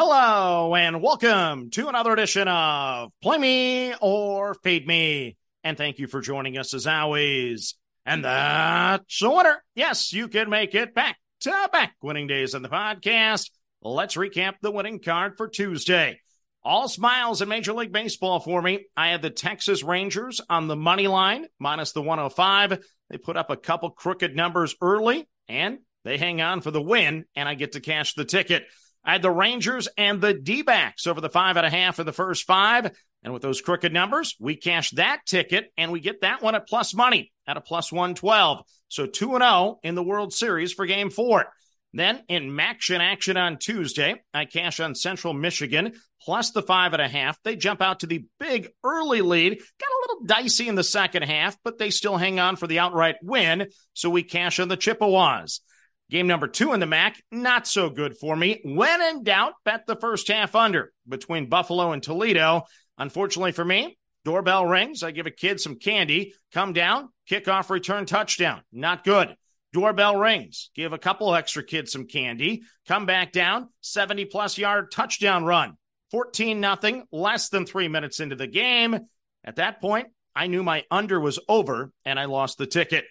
Hello and welcome to another edition of Play Me or Fade Me. And thank you for joining us as always. And that's the winner. Yes, you can make it back to back winning days in the podcast. Let's recap the winning card for Tuesday. All smiles in Major League Baseball for me. I had the Texas Rangers on the money line, minus the 105. They put up a couple crooked numbers early, and they hang on for the win, and I get to cash the ticket. I had the Rangers and the D backs over the five and a half in the first five. And with those crooked numbers, we cash that ticket and we get that one at plus money at a plus 112. So 2 0 in the World Series for game four. Then in MACtion action on Tuesday, I cash on Central Michigan plus the five and a half. They jump out to the big early lead. Got a little dicey in the second half, but they still hang on for the outright win. So we cash on the Chippewas. Game number two in the MAC, not so good for me. When in doubt, bet the first half under between Buffalo and Toledo. Unfortunately for me, doorbell rings. I give a kid some candy, come down, kickoff return touchdown. Not good. Doorbell rings. Give a couple extra kids some candy, come back down, 70 plus yard touchdown run. 14 nothing, less than three minutes into the game. At that point, I knew my under was over and I lost the ticket.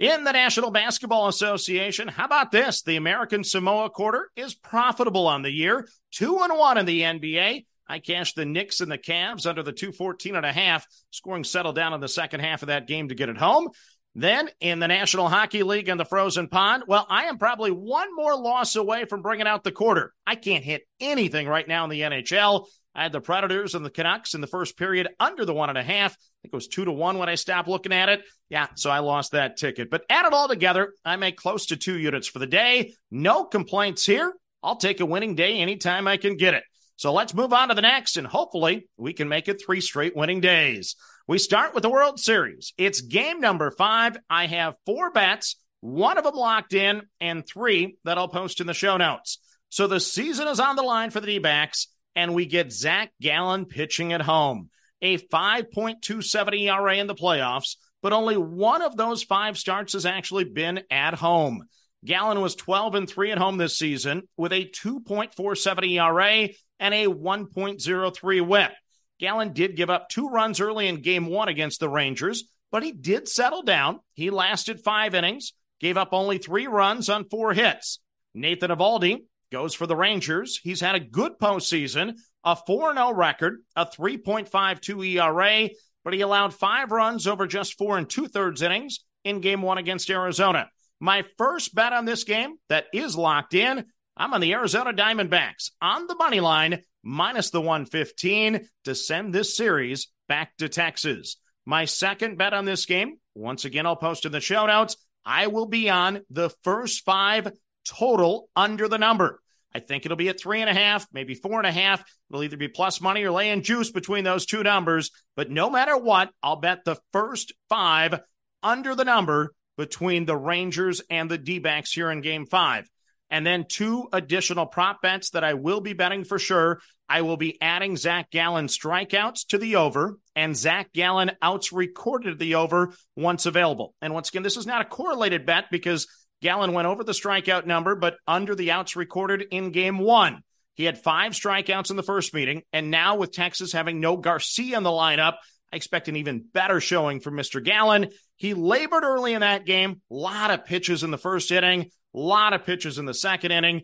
In the National Basketball Association, how about this? The American Samoa quarter is profitable on the year, two and one in the NBA. I cashed the Knicks and the Cavs under the 214 and a half. Scoring settled down in the second half of that game to get it home. Then in the National Hockey League and the Frozen Pond, well, I am probably one more loss away from bringing out the quarter. I can't hit anything right now in the NHL. I had the Predators and the Canucks in the first period under the one and a half. I think it was two to one when I stopped looking at it. Yeah, so I lost that ticket. But add it all together, I make close to two units for the day. No complaints here. I'll take a winning day anytime I can get it. So let's move on to the next, and hopefully we can make it three straight winning days. We start with the World Series. It's game number five. I have four bets, one of them locked in, and three that I'll post in the show notes. So the season is on the line for the D backs and we get Zac Gallen pitching at home. A 5.27 ERA in the playoffs, but only one of those five starts has actually been at home. Gallen was 12 and 3 at home this season with a 2.47 ERA and a 1.03 whip. Gallen did give up two runs early in game one against the Rangers, but he did settle down. He lasted five innings, gave up only three runs on four hits. Nathan Eovaldi goes for the Rangers. He's had a good postseason, a 4 0 record, a 3.52 ERA, but he allowed five runs over just four and two thirds innings in game one against Arizona. My first bet on this game that is locked in. I'm on the Arizona Diamondbacks on the money line, minus the 115 to send this series back to Texas. My second bet on this game, once again, I'll post in the show notes. I will be on the first five total under the number. I think it'll be at three and a half, maybe four and a half. It'll either be plus money or laying juice between those two numbers. But no matter what, I'll bet the first five under the number between the Rangers and the D backs here in game five. And then two additional prop bets that I will be betting for sure. I will be adding Zac Gallen strikeouts to the over and Zac Gallen outs recorded the over once available. And once again, this is not a correlated bet because Gallen went over the strikeout number, but under the outs recorded in game one. He had five strikeouts in the first meeting. And now, with Texas having no Garcia in the lineup, I expect an even better showing from Mr. Gallen. He labored early in that game, a lot of pitches in the first inning, a lot of pitches in the second inning.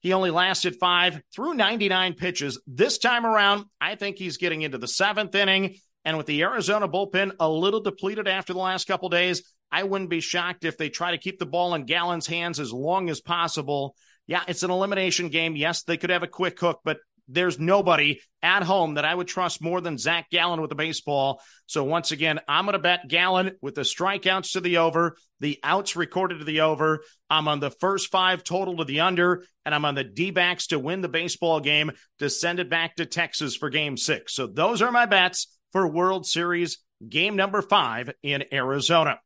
He only lasted five through 99 pitches. This time around, I think he's getting into the seventh inning. And with the Arizona bullpen a little depleted after the last couple days, I wouldn't be shocked if they try to keep the ball in Gallen's hands as long as possible. Yeah, it's an elimination game. Yes, they could have a quick hook, but there's nobody at home that I would trust more than Zac Gallen with the baseball. So once again, I'm going to bet Gallen with the strikeouts to the over, the outs recorded to the over. I'm on the first five total to the under, and I'm on the D backs to win the baseball game to send it back to Texas for game six. So those are my bets for World Series game number five in Arizona.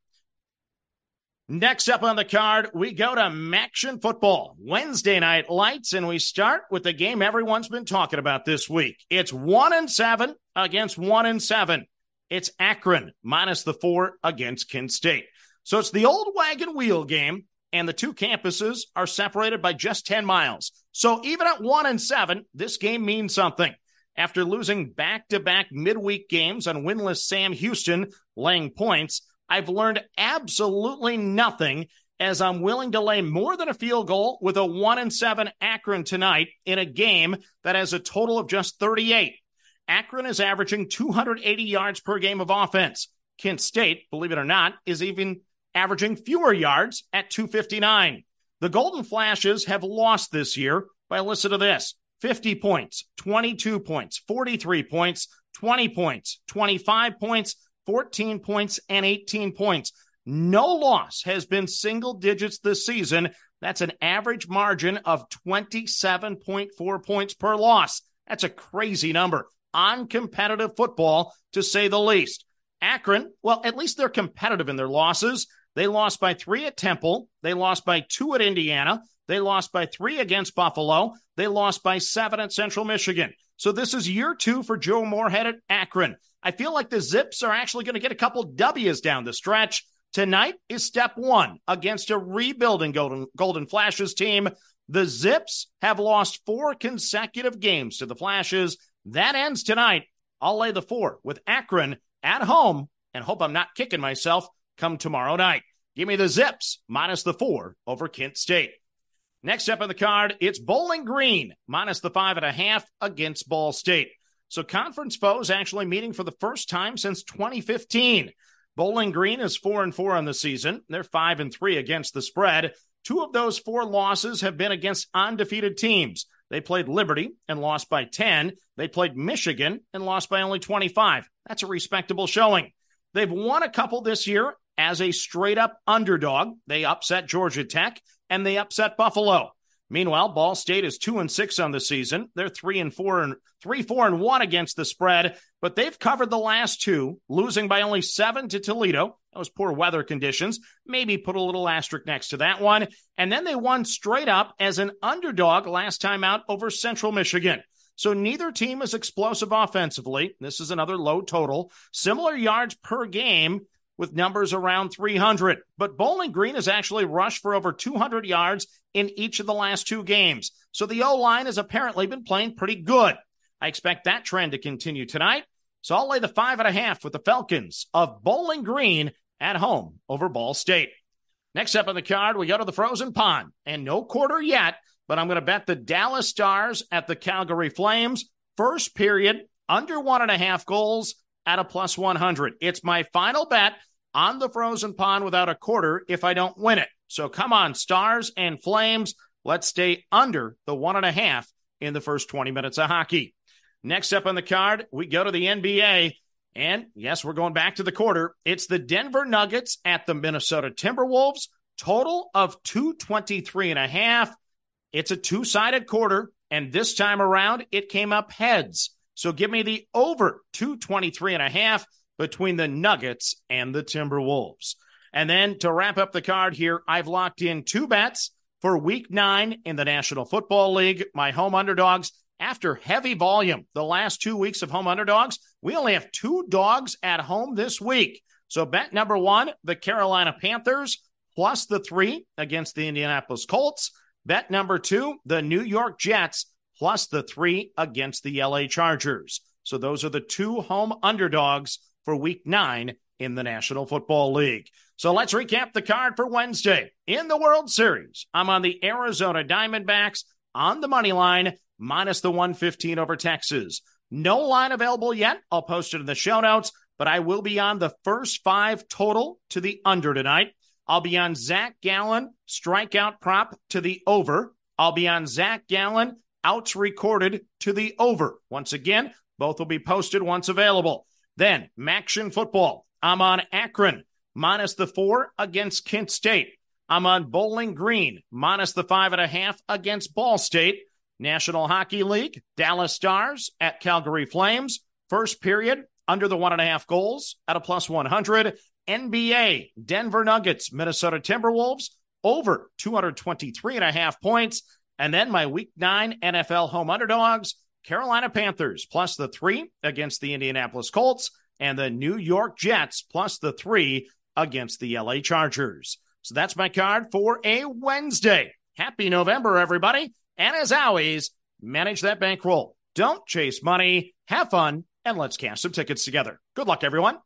Next up on the card, we go to MACtion Football, Wednesday night lights, and we start with the game everyone's been talking about this week. It's one and seven against one and seven. It's Akron minus the four against Kent State. So it's the old wagon wheel game. and the two campuses are separated by just 10 miles. So even at one and seven, this game means something. After losing back to back midweek games on winless Sam Houston laying points, I've learned absolutely nothing as I'm willing to lay more than a field goal with a 1 and 7 Akron tonight in a game that has a total of just 38. Akron is averaging 280 yards per game of offense. Kent State, believe it or not, is even averaging fewer yards at 259. The Golden Flashes have lost this year by listen to this 50 points, 22 points, 43 points, 20 points, 25 points, 14 points, and 18 points. No loss has been single digits this season. That's an average margin of 27.4 points per loss. That's a crazy number on competitive football, to say the least. Akron, well, at least they're competitive in their losses. They lost by three at Temple. They lost by two at Indiana. They lost by three against Buffalo. They lost by seven at Central Michigan. So this is year two for Joe Moorhead at Akron. I feel like the Zips are actually going to get a couple W's down the stretch. Tonight is step one against a rebuilding Golden, Golden Flashes team. The Zips have lost four consecutive games to the Flashes. That ends tonight. I'll lay the four with Akron at home and hope I'm not kicking myself come tomorrow night. Give me the Zips minus the four over Kent State. Next up on the card, it's Bowling Green minus the five and a half against Ball State. So conference foes actually meeting for the first time since 2015. Bowling Green is four and four on the season. They're five and three against the spread. Two of those four losses have been against undefeated teams. They played Liberty and lost by 10. They played Michigan and lost by only 25. That's a respectable showing. They've won a couple this year as a straight up underdog. They upset Georgia Tech and they upset Buffalo. Meanwhile, Ball State is two and six on the season. They're three and four and three, four and one against the spread, but they've covered the last two, losing by only seven to Toledo. That was poor weather conditions. Maybe put a little asterisk next to that one. And then they won straight up as an underdog last time out over Central Michigan. So neither team is explosive offensively. This is another low total. Similar yards per game, with numbers around 300. But Bowling Green has actually rushed for over 200 yards in each of the last two games. So the O line has apparently been playing pretty good. I expect that trend to continue tonight. So I'll lay the five and a half with the Falcons of Bowling Green at home over Ball State. Next up on the card, we go to the Frozen Pond. And no quarter yet, but I'm going to bet the Dallas Stars at the Calgary Flames. First period, under one and a half goals at a plus 100. It's my final bet on the frozen pond without a quarter if I don't win it. So come on, stars and flames. Let's stay under the one and a half in the first 20 minutes of hockey. Next up on the card, we go to the NBA. And yes, we're going back to the quarter. It's the Denver Nuggets at the Minnesota Timberwolves. Total of 223 and a half. It's a two sided quarter. And this time around, it came up heads. So give me the over 223 and a half between the Nuggets and the Timberwolves. And then to wrap up the card here, I've locked in two bets for week nine in the National Football League. My home underdogs, after heavy volume, the last two weeks of home underdogs, we only have two dogs at home this week. So bet number one, the Carolina Panthers plus the three against the Indianapolis Colts. Bet number two, the New York Jets plus the three against the LA Chargers. So those are the two home underdogs for week nine in the National Football League. So let's recap the card for Wednesday. In the World Series, I'm on the Arizona Diamondbacks on the money line, minus the 115 over Texas. No line available yet. I'll post it in the show notes, but I will be on the first five total to the under tonight. I'll be on Zac Gallen, strikeout prop to the over. I'll be on Zac Gallen, outs recorded to the over. Once again, both will be posted once available. Then, MACtion football. I'm on Akron, minus the four against Kent State. I'm on Bowling Green, minus the five and a half against Ball State. National Hockey League, Dallas Stars at Calgary Flames. First period, under the one and a half goals at a plus 100. NBA, Denver Nuggets, Minnesota Timberwolves, over 223 and a half points. And then my week nine NFL home underdogs, Carolina Panthers plus the three against the Indianapolis Colts, and the New York Jets plus the three against the LA Chargers. So that's my card for a Wednesday. Happy November, everybody. And as always, manage that bankroll. Don't chase money, have fun, and let's cash some tickets together. Good luck, everyone.